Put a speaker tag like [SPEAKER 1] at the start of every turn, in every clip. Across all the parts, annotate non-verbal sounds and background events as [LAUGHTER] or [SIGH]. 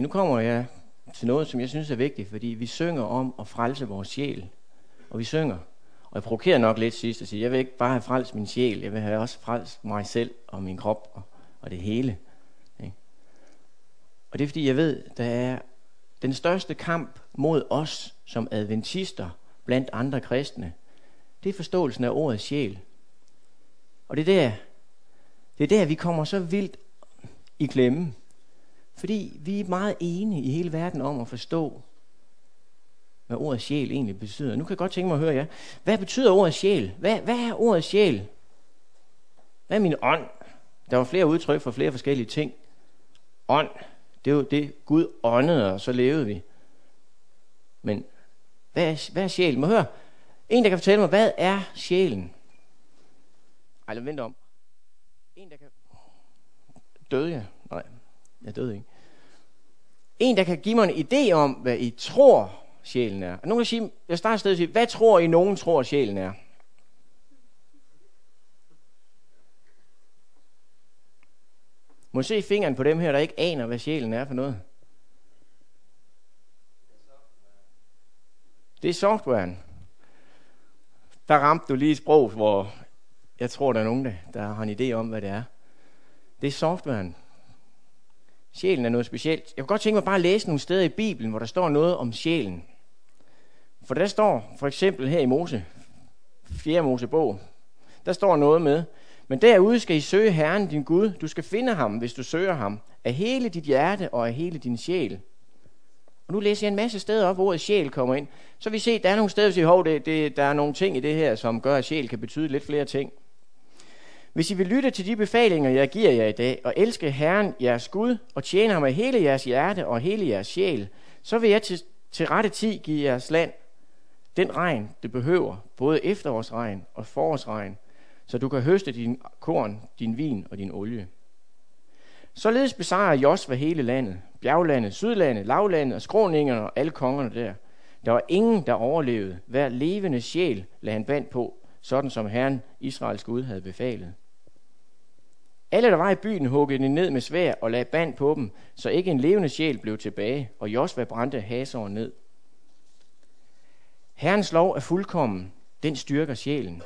[SPEAKER 1] Nu kommer jeg til noget, som jeg synes er vigtigt, fordi vi synger om at frelse vores sjæl. Og vi synger. Og jeg provokerer nok lidt sidst og siger, jeg vil ikke bare have frelst min sjæl, jeg vil have også frelst mig selv og min krop og, og det hele. Ikke? Og det er fordi, jeg ved, der er den største kamp mod os som adventister blandt andre kristne, det er forståelsen af ordet sjæl. Og det er der, det er der, vi kommer så vildt i klemme. Fordi vi er meget enige i hele verden om at forstå, hvad ordet sjæl egentlig betyder. Nu kan jeg godt tænke mig at høre jer. Hvad betyder ordet sjæl? Hvad, hvad er ordet sjæl? Hvad er min ånd? Der var flere udtryk for flere forskellige ting. Ånd, det er jo det, Gud åndede, og så levede vi. Men hvad er, hvad er sjæl? Må høre. En, der kan fortælle mig, hvad er sjælen? Ej, lad vente om. En, der kan... Døde jeg? Nej, jeg døde ikke. En, der kan give mig en idé om, hvad I tror, sjælen er. Og nogen kan sige, jeg starter stedet og sige, hvad tror I, nogen tror, sjælen er? Må se fingeren på dem her, der ikke aner, hvad sjælen er for noget. Det er softwaren. Der ramte du lige et sprog, hvor jeg tror, der er nogen, der har en idé om, hvad det er. Det er softwaren. Sjælen er noget specielt. Jeg kunne godt tænke mig bare at læse nogle steder i Bibelen, hvor der står noget om sjælen. For der står for eksempel her i Mose, 4. Mosebog, der står noget med, men derude skal I søge Herren din Gud. Du skal finde ham, hvis du søger ham, af hele dit hjerte og af hele din sjæl. Og nu læser jeg en masse steder op, hvor ordet sjæl kommer ind. Så vi ser, at der er nogle steder, hvor vi siger, det, det, der er nogle ting i det her, som gør, at sjæl kan betyde lidt flere ting. Hvis I vil lytte til de befalinger, jeg giver jer i dag, og elske Herren, jeres Gud, og tjene ham af hele jeres hjerte og hele jeres sjæl, så vil jeg til, til rette tid give jeres land den regn, det behøver, både efterårsregn og forårsregn, så du kan høste din korn, din vin og din olie. Således besejrer Josva hele landet, bjerglandet, sydlandet, lavlandet og skråningerne og alle kongerne der. Der var ingen, der overlevede. Hver levende sjæl lagde han band på, sådan som Herren Israels Gud havde befalet. Alle, der var i byen, huggede de ned med svær og lagde band på dem, så ikke en levende sjæl blev tilbage, og Josva brændte haseren ned. Herrens lov er fuldkommen, den styrker sjælen.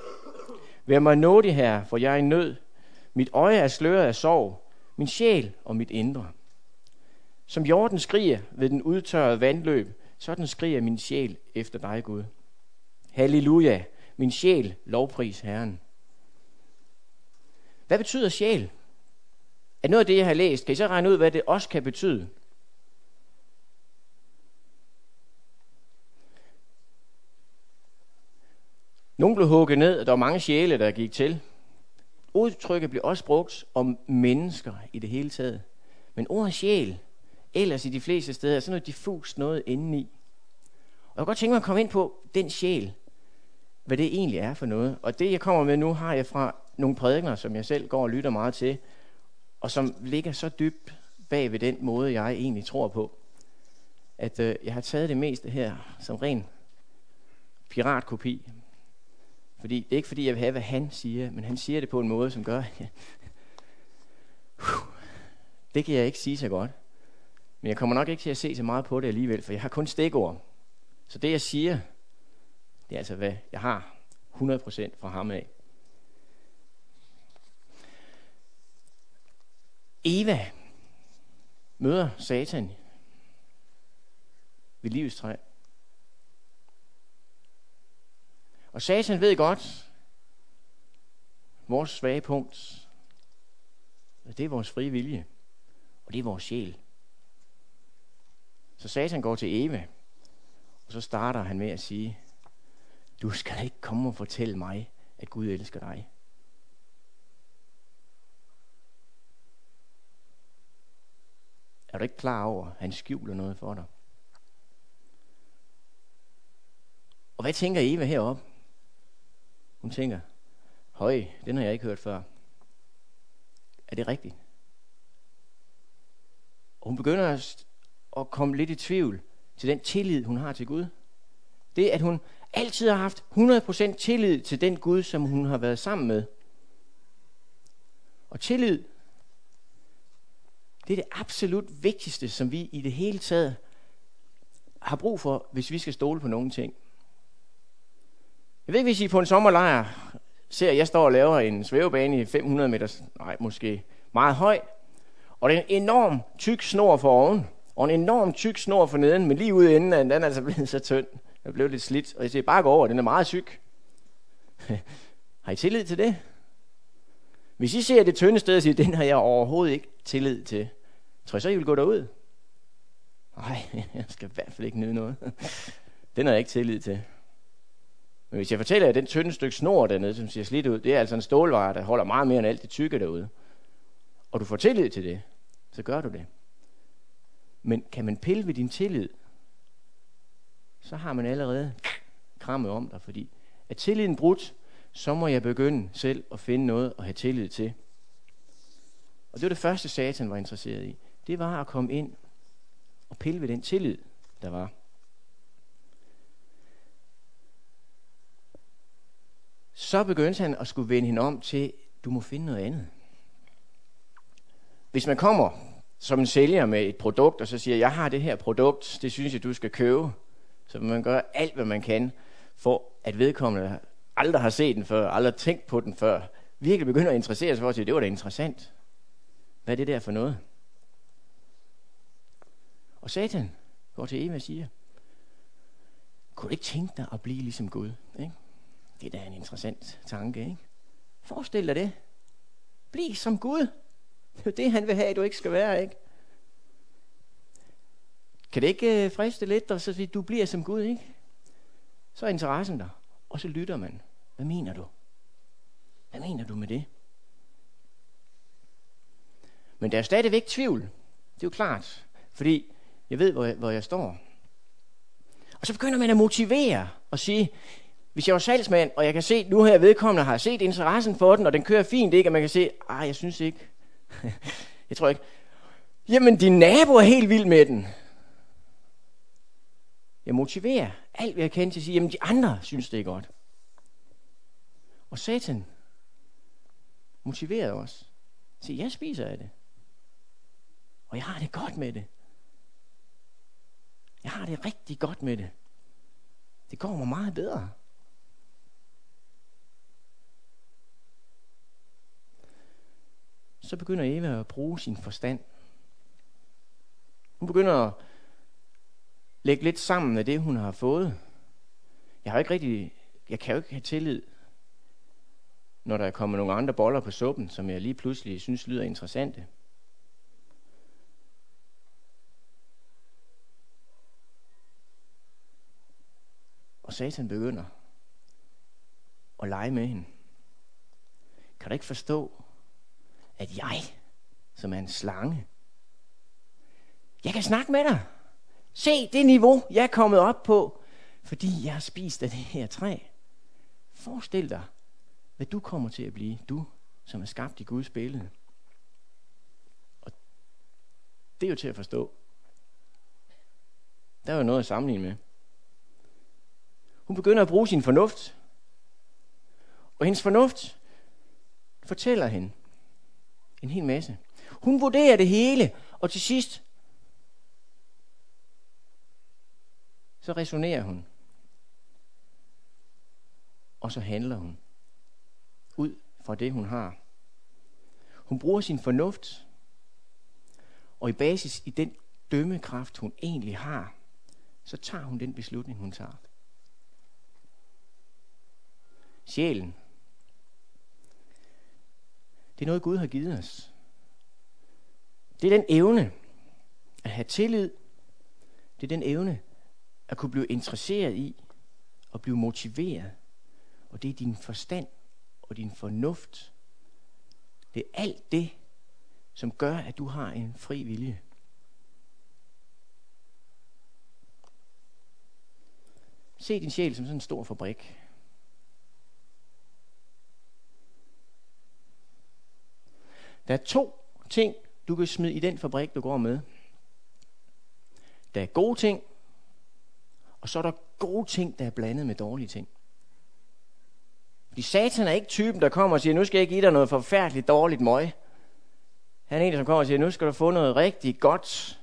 [SPEAKER 1] Vær mig nådig her, for jeg er i nød. Mit øje er sløret af sorg, min sjæl og mit indre. Som jorden skriger ved den udtørrede vandløb, sådan skriger min sjæl efter dig, Gud. Halleluja, min sjæl, lovpris Herren. Hvad betyder sjæl? Er noget af det, jeg har læst, kan I så regne ud, hvad det også kan betyde? Nogle blev hugget ned, og der var mange sjæle, der gik til. Udtrykket blev også brugt om mennesker i det hele taget. Men ordet sjæl, ellers i de fleste steder, er sådan noget diffust noget indeni. Og jeg kunne godt tænke mig at komme ind på den sjæl, hvad det egentlig er for noget. Og det, jeg kommer med nu, har jeg fra nogle prædikner, som jeg selv går og lytter meget til, og som ligger så dybt bag ved den måde, jeg egentlig tror på, at øh, jeg har taget det meste her som ren piratkopi. Fordi det er ikke fordi, jeg vil have, hvad han siger, men han siger det på en måde, som gør, det kan jeg ikke sige så godt. Men jeg kommer nok ikke til at se så meget på det alligevel, for jeg har kun stikord. Så det, jeg siger, det er altså, hvad jeg har 100% fra ham af. Eva møder Satan ved livets træ. Og Satan ved godt, vores svage punkt, det er vores frie vilje, og det er vores sjæl. Så Satan går til Eva, og så starter han med at sige, du skal ikke komme og fortælle mig, at Gud elsker dig. Er du ikke klar over, at han skjuler noget for dig? Og hvad tænker Eva heroppe? Hun tænker, høj, den har jeg ikke hørt før. Er det rigtigt? Og hun begynder at komme lidt i tvivl til den tillid, hun har til Gud. Det, at hun altid har haft 100% tillid til den Gud, som hun har været sammen med. Og tillid, det er det absolut vigtigste, som vi i det hele taget har brug for, hvis vi skal stole på nogle ting. Jeg ved ikke, hvis I på en sommerlejr ser, at jeg står og laver en svævebane i 500 meter, nej, måske meget høj, og det er en enorm tyk snor for oven, og en enorm tyk snor for neden, men lige ude inden, den er altså [LAUGHS] blevet så tynd. Den er blevet lidt slidt, og jeg siger, bare gå over, den er meget tyk. [LAUGHS] har I tillid til det? Hvis I ser det tynde sted og siger, den har jeg overhovedet ikke tillid til, tror I så, I vil gå derud? Nej, [LAUGHS] jeg skal i hvert fald ikke nyde noget. [LAUGHS] Den har jeg ikke tillid til. Men hvis jeg fortæller jer, at den tynde stykke snor dernede, som ser slidt ud, det er altså en stålvare, der holder meget mere end alt det tykke derude. Og du får tillid til det, så gør du det. Men kan man pille ved din tillid, så har man allerede krammet om dig, fordi er tilliden brudt, så må jeg begynde selv at finde noget at have tillid til. Og det var det første, Satan var interesseret i. Det var at komme ind og pille ved den tillid, der var. Så begyndte han at skulle vende hende om til, du må finde noget andet. Hvis man kommer som en sælger med et produkt, og så siger, jeg har det her produkt, det synes jeg, du skal købe, så man gør alt, hvad man kan, for at vedkommende aldrig har set den før, aldrig tænkt på den før, virkelig begynder at interessere sig for at sige, det var da interessant. Hvad er det der for noget? Og Satan går til Eva og siger, kunne du ikke tænke dig at blive ligesom Gud? Ikke? Det er da en interessant tanke, ikke? Forestil dig det. Bliv som Gud. Det er det, han vil have, at du ikke skal være, ikke? Kan det ikke øh, friste lidt, og så sige, du bliver som Gud, ikke? Så er interessen der. Og så lytter man. Hvad mener du? Hvad mener du med det? Men der er stadigvæk tvivl. Det er jo klart. Fordi jeg ved, hvor jeg, hvor jeg står. Og så begynder man at motivere og sige, hvis jeg var salgsmand, og jeg kan se, nu her vedkommende har set interessen for den, og den kører fint, ikke? Og man kan se, ah, jeg synes ikke. [LAUGHS] jeg tror ikke. Jamen, din nabo er helt vild med den. Jeg motiverer alt, hvad jeg kan til at sige, jamen de andre synes det er godt. Og Satan motiverede os. Se, jeg spiser af det. Og jeg har det godt med det. Jeg har det rigtig godt med det. Det går mig meget bedre. Så begynder Eva at bruge sin forstand. Hun begynder at lægge lidt sammen af det, hun har fået. Jeg har ikke rigtig, jeg kan jo ikke have tillid, når der kommer nogle andre boller på suppen, som jeg lige pludselig synes lyder interessante. Og Satan begynder at lege med hende. Kan du ikke forstå, at jeg, som er en slange, jeg kan snakke med dig. Se det niveau, jeg er kommet op på, fordi jeg har spist af det her træ. Forestil dig, hvad du kommer til at blive. Du, som er skabt i Guds billede. Og det er jo til at forstå. Der er jo noget at sammenligne med. Hun begynder at bruge sin fornuft. Og hendes fornuft fortæller hende en hel masse. Hun vurderer det hele, og til sidst så resonerer hun. Og så handler hun ud fra det, hun har. Hun bruger sin fornuft, og i basis i den dømmekraft, hun egentlig har, så tager hun den beslutning, hun tager. Sjælen. Det er noget, Gud har givet os. Det er den evne at have tillid. Det er den evne at kunne blive interesseret i og blive motiveret. Og det er din forstand og din fornuft. Det er alt det, som gør, at du har en fri vilje. Se din sjæl som sådan en stor fabrik. Der er to ting, du kan smide i den fabrik, du går med. Der er gode ting, og så er der gode ting, der er blandet med dårlige ting. Fordi satan er ikke typen, der kommer og siger, nu skal jeg give dig noget forfærdeligt dårligt møg. Han er en, som kommer og siger, nu skal du få noget rigtig godt,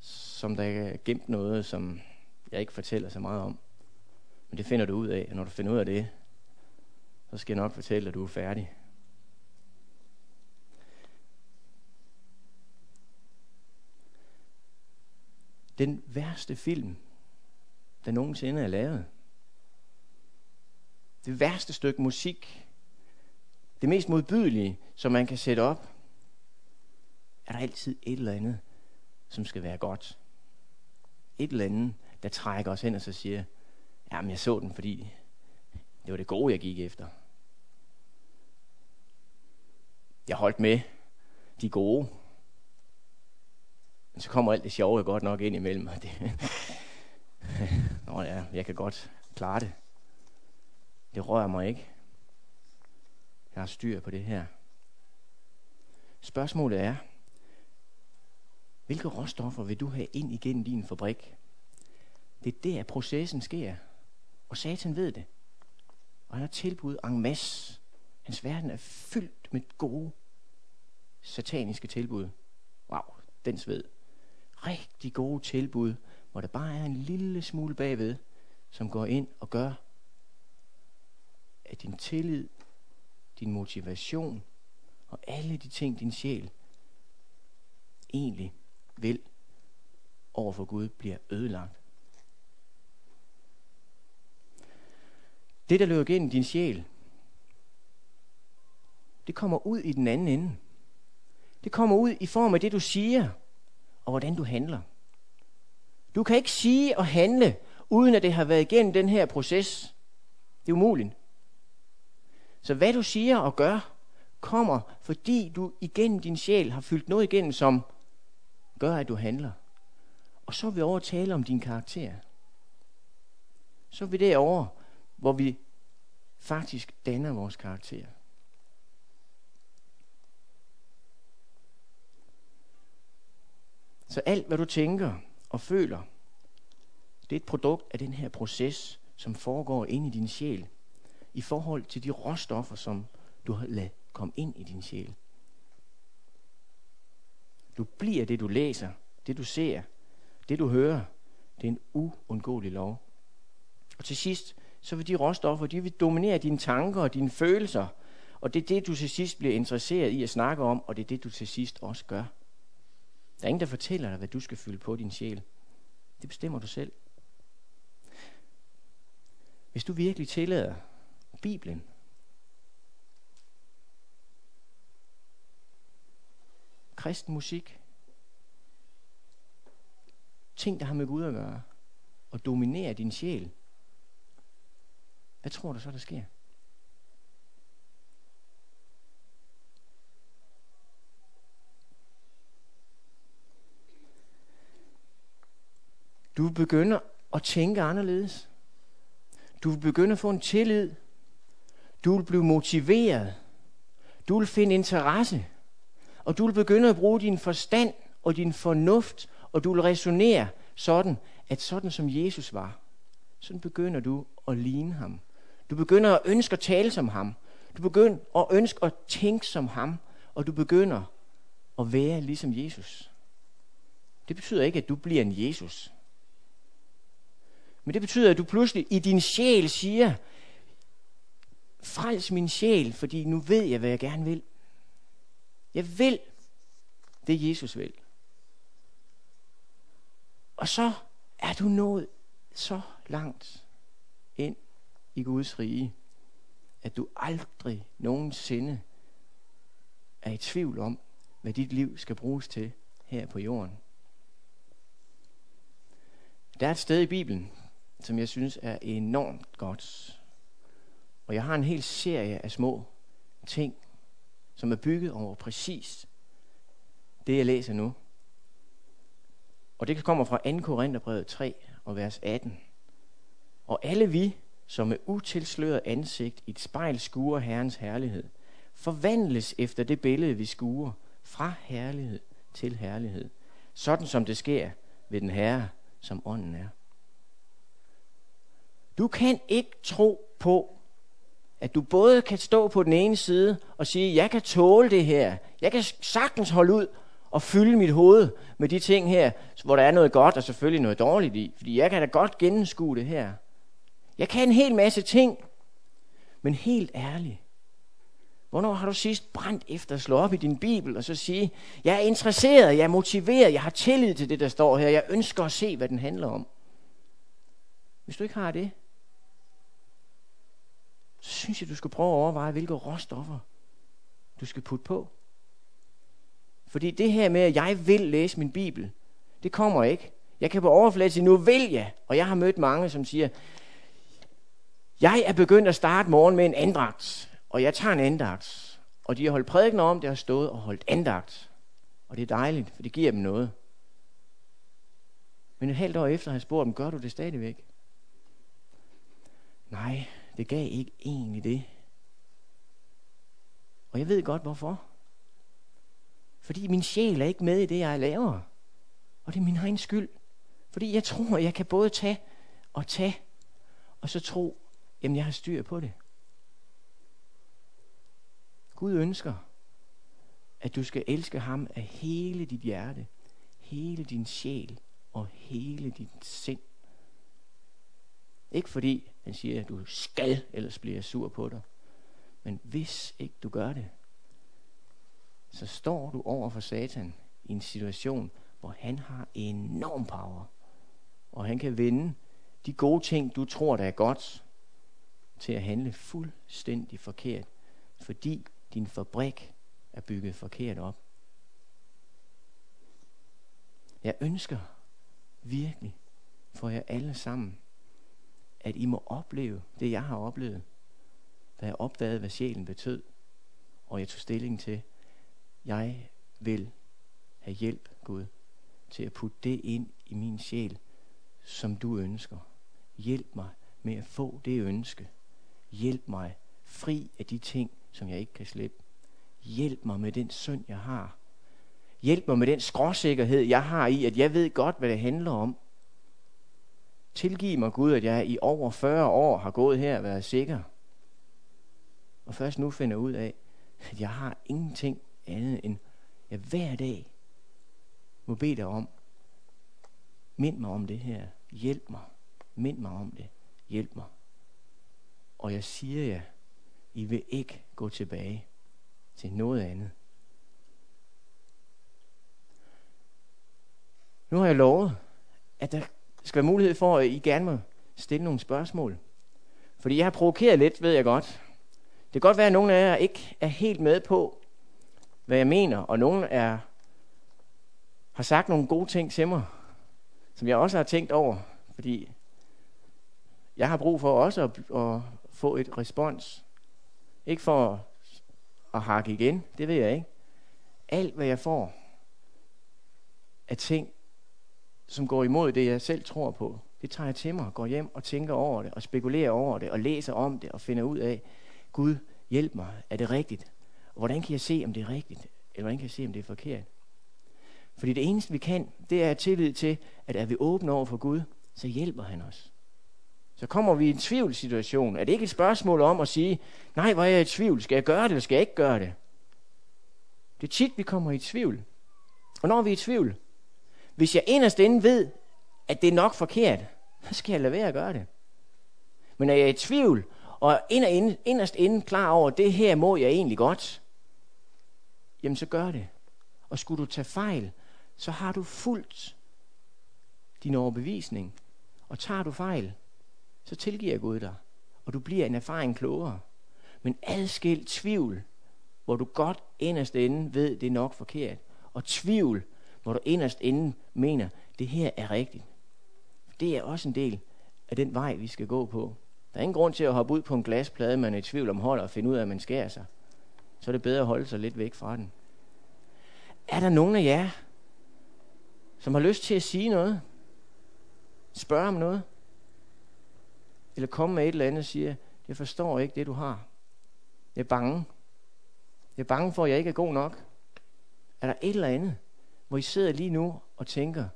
[SPEAKER 1] som der er gemt noget, som jeg ikke fortæller så meget om. Men det finder du ud af, og når du finder ud af det, så skal jeg nok fortælle, at du er færdig. Den værste film, der nogensinde er lavet. Det værste stykke musik, det mest modbydelige, som man kan sætte op, er der altid et eller andet, som skal være godt. Et eller andet, der trækker os hen og så siger, jamen jeg så den, fordi det var det gode, jeg gik efter. Jeg holdt med de gode. Men så kommer alt det sjove godt nok ind imellem. Og det [LAUGHS] Nå ja, jeg kan godt klare det. Det rører mig ikke. Jeg har styr på det her. Spørgsmålet er, hvilke råstoffer vil du have ind igennem din fabrik? Det er der, processen sker. Og Satan ved det. Og han har tilbudt en masse. Hans verden er fyldt med gode, sataniske tilbud. Wow, den sved. Rigtig gode tilbud, hvor der bare er en lille smule bagved, som går ind og gør, at din tillid, din motivation og alle de ting, din sjæl egentlig vil over for Gud, bliver ødelagt. Det, der løber gennem din sjæl, det kommer ud i den anden ende. Det kommer ud i form af det, du siger, og hvordan du handler. Du kan ikke sige og handle, uden at det har været igennem den her proces. Det er umuligt. Så hvad du siger og gør, kommer, fordi du igennem din sjæl har fyldt noget igennem, som gør, at du handler. Og så er vi over at tale om din karakter. Så er vi derovre, hvor vi faktisk danner vores karakter. Så alt, hvad du tænker og føler, det er et produkt af den her proces, som foregår ind i din sjæl, i forhold til de råstoffer, som du har ladet komme ind i din sjæl. Du bliver det, du læser, det du ser, det du hører. Det er en uundgåelig lov. Og til sidst, så vil de råstoffer, de vil dominere dine tanker og dine følelser. Og det er det, du til sidst bliver interesseret i at snakke om, og det er det, du til sidst også gør. Der er ingen, der fortæller dig, hvad du skal fylde på din sjæl. Det bestemmer du selv. Hvis du virkelig tillader Bibelen, kristen musik, ting, der har med Gud at gøre, og dominere din sjæl, hvad tror du så, der sker? Du begynder at tænke anderledes. Du begynder at få en tillid. Du vil blive motiveret. Du vil finde interesse. Og du vil begynde at bruge din forstand og din fornuft, og du vil resonere sådan, at sådan som Jesus var, sådan begynder du at ligne ham. Du begynder at ønske at tale som ham. Du begynder at ønske at tænke som ham. Og du begynder at være ligesom Jesus. Det betyder ikke, at du bliver en Jesus. Men det betyder, at du pludselig i din sjæl siger, frels min sjæl, fordi nu ved jeg, hvad jeg gerne vil. Jeg vil det, Jesus vil. Og så er du nået så langt ind i Guds rige, at du aldrig nogensinde er i tvivl om, hvad dit liv skal bruges til her på jorden. Der er et sted i Bibelen, som jeg synes er enormt godt. Og jeg har en hel serie af små ting, som er bygget over præcis det, jeg læser nu. Og det kommer fra 2. Korintherbrevet 3 og vers 18. Og alle vi, som med utilsløret ansigt i et spejl skuer Herrens herlighed, forvandles efter det billede, vi skuer, fra herlighed til herlighed, sådan som det sker ved den Herre, som ånden er. Du kan ikke tro på, at du både kan stå på den ene side og sige, jeg kan tåle det her. Jeg kan sagtens holde ud og fylde mit hoved med de ting her, hvor der er noget godt og selvfølgelig noget dårligt i. Fordi jeg kan da godt gennemskue det her. Jeg kan en hel masse ting. Men helt ærligt, Hvornår har du sidst brændt efter at slå op i din bibel og så sige, jeg er interesseret, jeg er motiveret, jeg har tillid til det, der står her, jeg ønsker at se, hvad den handler om. Hvis du ikke har det, så synes jeg, du skal prøve at overveje, hvilke råstoffer du skal putte på. Fordi det her med, at jeg vil læse min bibel, det kommer ikke. Jeg kan på overfladen sige, nu vil jeg. Og jeg har mødt mange, som siger, jeg er begyndt at starte morgen med en andragt. Og jeg tager en andagt. Og de har holdt prædikener om, det har stået og holdt andagt. Og det er dejligt, for det giver dem noget. Men et halvt år efter har jeg spurgt dem, gør du det stadigvæk? Nej, det gav ikke egentlig det. Og jeg ved godt hvorfor. Fordi min sjæl er ikke med i det, jeg laver. Og det er min egen skyld. Fordi jeg tror, jeg kan både tage og tage, og så tro, jamen jeg har styr på det. Gud ønsker, at du skal elske ham af hele dit hjerte, hele din sjæl og hele dit sind. Ikke fordi han siger, at du skal, ellers bliver jeg sur på dig. Men hvis ikke du gør det, så står du over for Satan i en situation, hvor han har enorm power. Og han kan vende de gode ting, du tror, der er godt, til at handle fuldstændig forkert. Fordi din fabrik er bygget forkert op. Jeg ønsker virkelig for jer alle sammen, at I må opleve det, jeg har oplevet, da jeg opdagede, hvad sjælen betød, og jeg tog stilling til, jeg vil have hjælp, Gud, til at putte det ind i min sjæl, som du ønsker. Hjælp mig med at få det ønske. Hjælp mig fri af de ting, som jeg ikke kan slippe. Hjælp mig med den synd, jeg har. Hjælp mig med den skråsikkerhed, jeg har i, at jeg ved godt, hvad det handler om. Tilgiv mig, Gud, at jeg i over 40 år har gået her og været sikker. Og først nu finder ud af, at jeg har ingenting andet end, jeg hver dag må bede dig om, mind mig om det her. Hjælp mig. Mind mig om det. Hjælp mig. Og jeg siger jer, I vil ikke gå tilbage til noget andet. Nu har jeg lovet, at der skal være mulighed for, at I gerne må stille nogle spørgsmål. Fordi jeg har provokeret lidt, ved jeg godt. Det kan godt være, at nogle af jer ikke er helt med på, hvad jeg mener, og nogle er, har sagt nogle gode ting til mig, som jeg også har tænkt over, fordi jeg har brug for også at, at få et respons. Ikke for at hakke igen, det ved jeg ikke. Alt, hvad jeg får af ting, som går imod det, jeg selv tror på, det tager jeg til mig, går hjem og tænker over det, og spekulerer over det, og læser om det, og finder ud af, Gud, hjælp mig, er det rigtigt? Og hvordan kan jeg se, om det er rigtigt? Eller hvordan kan jeg se, om det er forkert? Fordi det eneste, vi kan, det er tillid til, at er vi åbne over for Gud, så hjælper han os. Så kommer vi i en tvivlssituation. Er det ikke et spørgsmål om at sige, nej, hvor er jeg i tvivl? Skal jeg gøre det, eller skal jeg ikke gøre det? Det er tit, vi kommer i tvivl. Og når vi er i tvivl, hvis jeg inderst inde ved, at det er nok forkert, så skal jeg lade være at gøre det. Men når jeg er i tvivl, og inderst inde klar over, at det her må jeg egentlig godt, jamen så gør det. Og skulle du tage fejl, så har du fuldt din overbevisning. Og tager du fejl, så tilgiver Gud dig. Og du bliver en erfaring klogere. Men adskil tvivl, hvor du godt inderst inde ved, det er nok forkert. Og tvivl, hvor du inderst inden mener, det her er rigtigt. Det er også en del af den vej, vi skal gå på. Der er ingen grund til at hoppe ud på en glasplade, man er i tvivl om holder og finde ud af, at man skærer sig. Så er det bedre at holde sig lidt væk fra den. Er der nogen af jer, som har lyst til at sige noget? Spørge om noget? Eller komme med et eller andet og sige, jeg forstår ikke det, du har. Jeg er bange. Jeg er bange for, at jeg ikke er god nok. Er der et eller andet, hvor I sidder lige nu og tænker,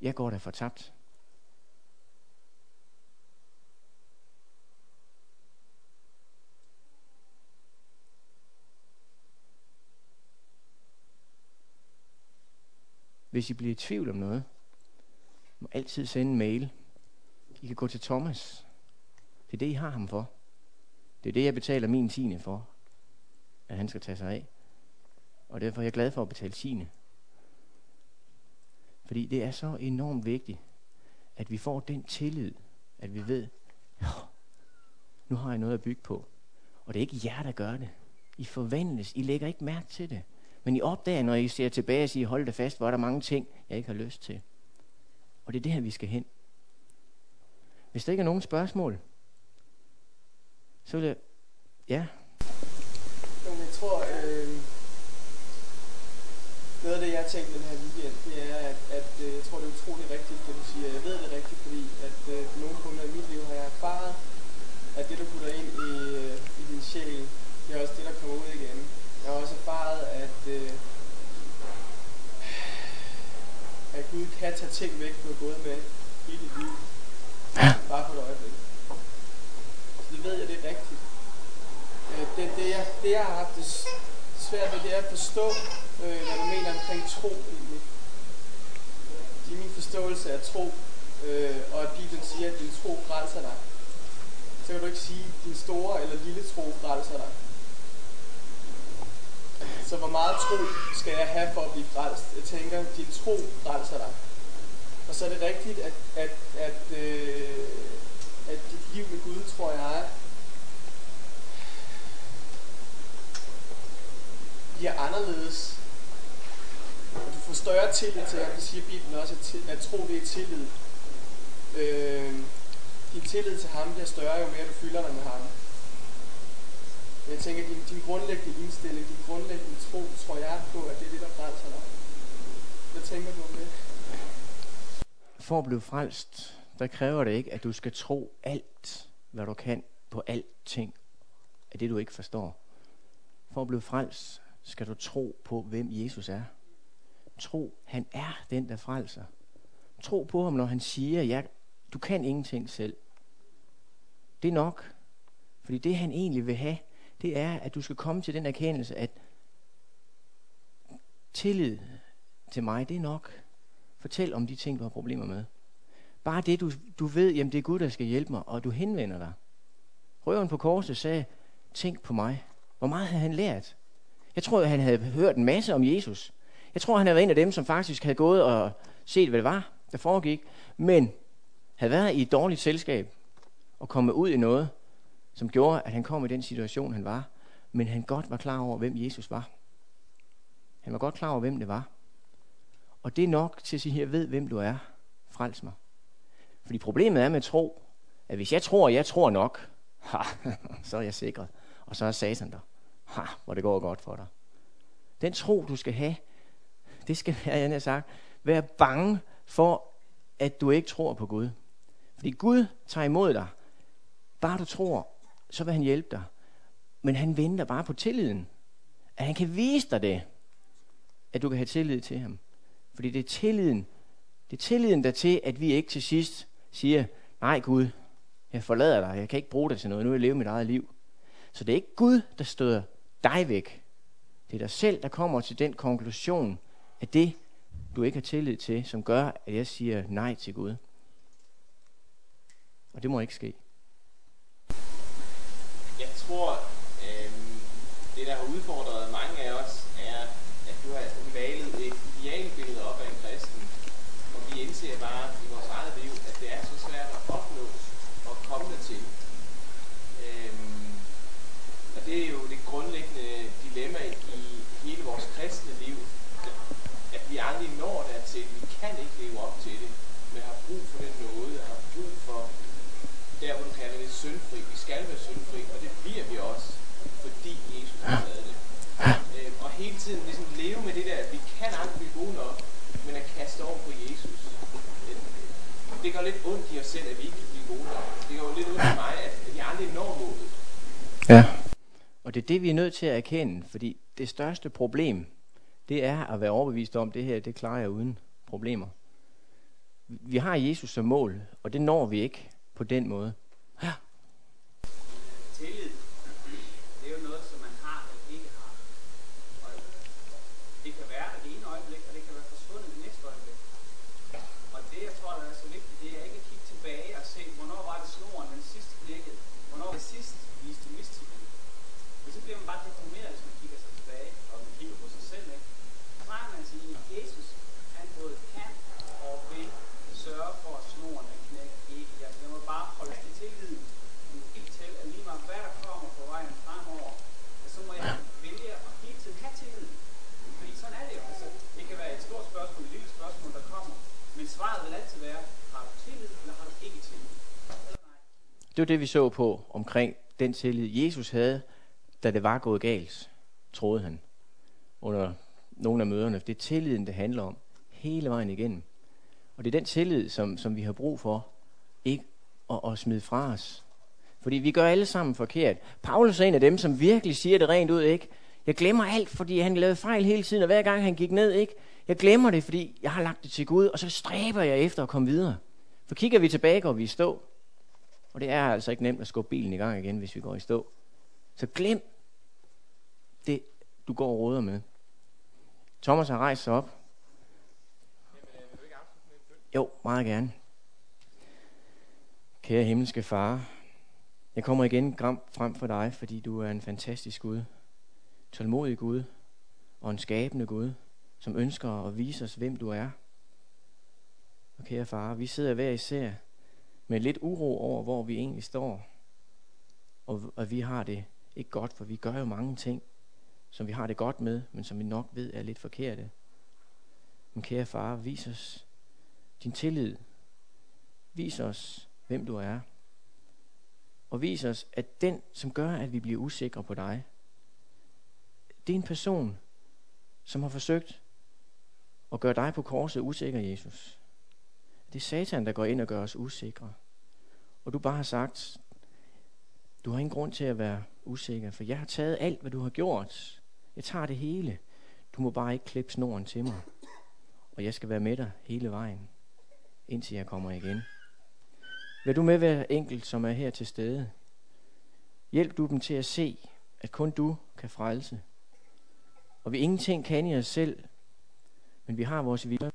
[SPEAKER 1] jeg går da fortabt. Hvis I bliver i tvivl om noget, må altid sende en mail. I kan gå til Thomas. Det er det, I har ham for. Det er det, jeg betaler min tiende for, at han skal tage sig af. Og derfor er jeg glad for at betale sine. Fordi det er så enormt vigtigt, at vi får den tillid, at vi ved, nu har jeg noget at bygge på. Og det er ikke jer, der gør det. I forvandles. I lægger ikke mærke til det. Men I opdager, når I ser tilbage og siger, hold det fast, hvor er der mange ting, jeg ikke har lyst til. Og det er det her, vi skal hen. Hvis der ikke er nogen spørgsmål, så vil jeg... Ja?
[SPEAKER 2] jeg tror, øh, noget af det, jeg har tænkt den her weekend, det er, at, at øh, jeg tror, det er utrolig rigtigt, det du siger. Jeg ved det rigtigt, fordi at øh, på nogle punkter i mit liv har jeg erfaret, at det, du putter ind i, øh, i din sjæl, det er også det, der kommer ud igen. Jeg har også erfaret, at, øh, at Gud kan tage ting væk, du har gået med hele dit liv. Bare for et øjeblik. Så det ved jeg, det er rigtigt. Øh, det, det, jeg, det, jeg har haft det svært ved, det er at forstå, øh, hvad du mener omkring tro egentlig. Det er min forståelse af tro, øh, og at Bibelen siger, at din tro frelser dig. Så kan du ikke sige, at din store eller lille tro frelser dig. Så hvor meget tro skal jeg have for at blive frelst? Jeg tænker, at din tro frelser dig. Og så er det rigtigt, at, at, at, øh, at dit liv med Gud, tror jeg, bliver anderledes. Og du får større tillid til ham. Det siger Bibelen også, at, at tro det er tillid. Øh, din tillid til ham bliver større, jo mere du fylder dig med ham. Jeg tænker, din, din grundlæggende indstilling, din grundlæggende tro, tror jeg på, at det er det, der frelser dig. Hvad tænker du om det?
[SPEAKER 1] For at blive frelst, der kræver det ikke, at du skal tro alt, hvad du kan på alting af det, du ikke forstår. For at blive frelst, skal du tro på, hvem Jesus er. Tro, han er den, der frelser. Tro på ham, når han siger, ja, du kan ingenting selv. Det er nok. Fordi det, han egentlig vil have, det er, at du skal komme til den erkendelse, at tillid til mig, det er nok. Fortæl om de ting, du har problemer med. Bare det, du, du ved, jamen det er Gud, der skal hjælpe mig, og du henvender dig. Røven på korset sagde, tænk på mig. Hvor meget havde han lært? Jeg tror, han havde hørt en masse om Jesus. Jeg tror, han havde været en af dem, som faktisk havde gået og set, hvad det var, der foregik, men havde været i et dårligt selskab og kommet ud i noget, som gjorde, at han kom i den situation, han var. Men han godt var klar over, hvem Jesus var. Han var godt klar over, hvem det var. Og det er nok til at sige, jeg ved, hvem du er. Frels mig. Fordi problemet er med tro, at hvis jeg tror, jeg tror nok, ha, [LAUGHS] så er jeg sikret. Og så er satan der. Ha, hvor det går godt for dig. Den tro, du skal have, det skal være, jeg har sagt, være bange for, at du ikke tror på Gud. Fordi Gud tager imod dig. Bare du tror, så vil han hjælpe dig. Men han venter bare på tilliden. At han kan vise dig det. At du kan have tillid til ham. Fordi det er tilliden. Det er tilliden der til, at vi ikke til sidst siger, nej Gud, jeg forlader dig, jeg kan ikke bruge dig til noget, nu vil jeg leve mit eget liv. Så det er ikke Gud, der støder dig væk. Det er dig selv, der kommer til den konklusion, at det, du ikke har tillid til, som gør, at jeg siger nej til Gud. Og det må ikke ske.
[SPEAKER 3] Jeg tror, øh, det der har udfordret mange af os, er, at du har malet et idealbillede op af en kristen, og vi indser bare i vores eget liv, at det er så svært at opnå og komme til. Øh, og det er jo det grundlæggende dilemma i hele vores kristne liv, at vi aldrig når dertil. Vi kan ikke leve op til det, men har brug for den nåde, har brug for der, hvor du kalder det syndfri. Vi skal være syndfri, og det bliver vi også, fordi Jesus har lavet det. Øh, og hele tiden ligesom leve med det der, at vi kan aldrig blive gode nok, men at kaste over på Jesus. Øh, det gør lidt ondt i os selv, at vi ikke kan blive gode nok. Det gør lidt ondt i mig, at vi aldrig når målet.
[SPEAKER 1] Ja. Og det er det, vi er nødt til at erkende, fordi det største problem, det er at være overbevist om, det her, det klarer jeg uden problemer. Vi har Jesus som mål, og det når vi ikke på den måde. Ja.
[SPEAKER 4] Tillid, det er jo noget, som man har eller ikke har. Og det kan være det ene øjeblik, og det kan være forsvundet det næste
[SPEAKER 1] det var det, vi så på omkring den tillid, Jesus havde, da det var gået galt, troede han under nogle af møderne. Det er tilliden, det handler om hele vejen igennem. Og det er den tillid, som, som vi har brug for, ikke at, at smide fra os. Fordi vi gør alle sammen forkert. Paulus er en af dem, som virkelig siger det rent ud, ikke? Jeg glemmer alt, fordi han lavede fejl hele tiden, og hver gang han gik ned, ikke? Jeg glemmer det, fordi jeg har lagt det til Gud, og så stræber jeg efter at komme videre. For kigger vi tilbage, går vi i stå. Og det er altså ikke nemt at skubbe bilen i gang igen, hvis vi går i stå. Så glem det, du går og råder med. Thomas har rejst sig op. Jo, meget gerne. Kære himmelske far, jeg kommer igen gram frem for dig, fordi du er en fantastisk Gud. Tålmodig Gud og en skabende Gud, som ønsker at vise os, hvem du er. Og kære far, vi sidder hver især med lidt uro over, hvor vi egentlig står. Og, og vi har det ikke godt, for vi gør jo mange ting, som vi har det godt med, men som vi nok ved er lidt forkerte. Men kære far, vis os din tillid. Vis os, hvem du er. Og vis os, at den, som gør, at vi bliver usikre på dig, det er en person, som har forsøgt at gøre dig på korset usikker, Jesus. Det er Satan, der går ind og gør os usikre. Og du bare har sagt, du har ingen grund til at være usikker, for jeg har taget alt, hvad du har gjort. Jeg tager det hele. Du må bare ikke klippe snoren til mig. Og jeg skal være med dig hele vejen, indtil jeg kommer igen. Vær du med hver enkelt, som er her til stede? Hjælp du dem til at se, at kun du kan frelse. Og vi ingenting kan i os selv, men vi har vores vilje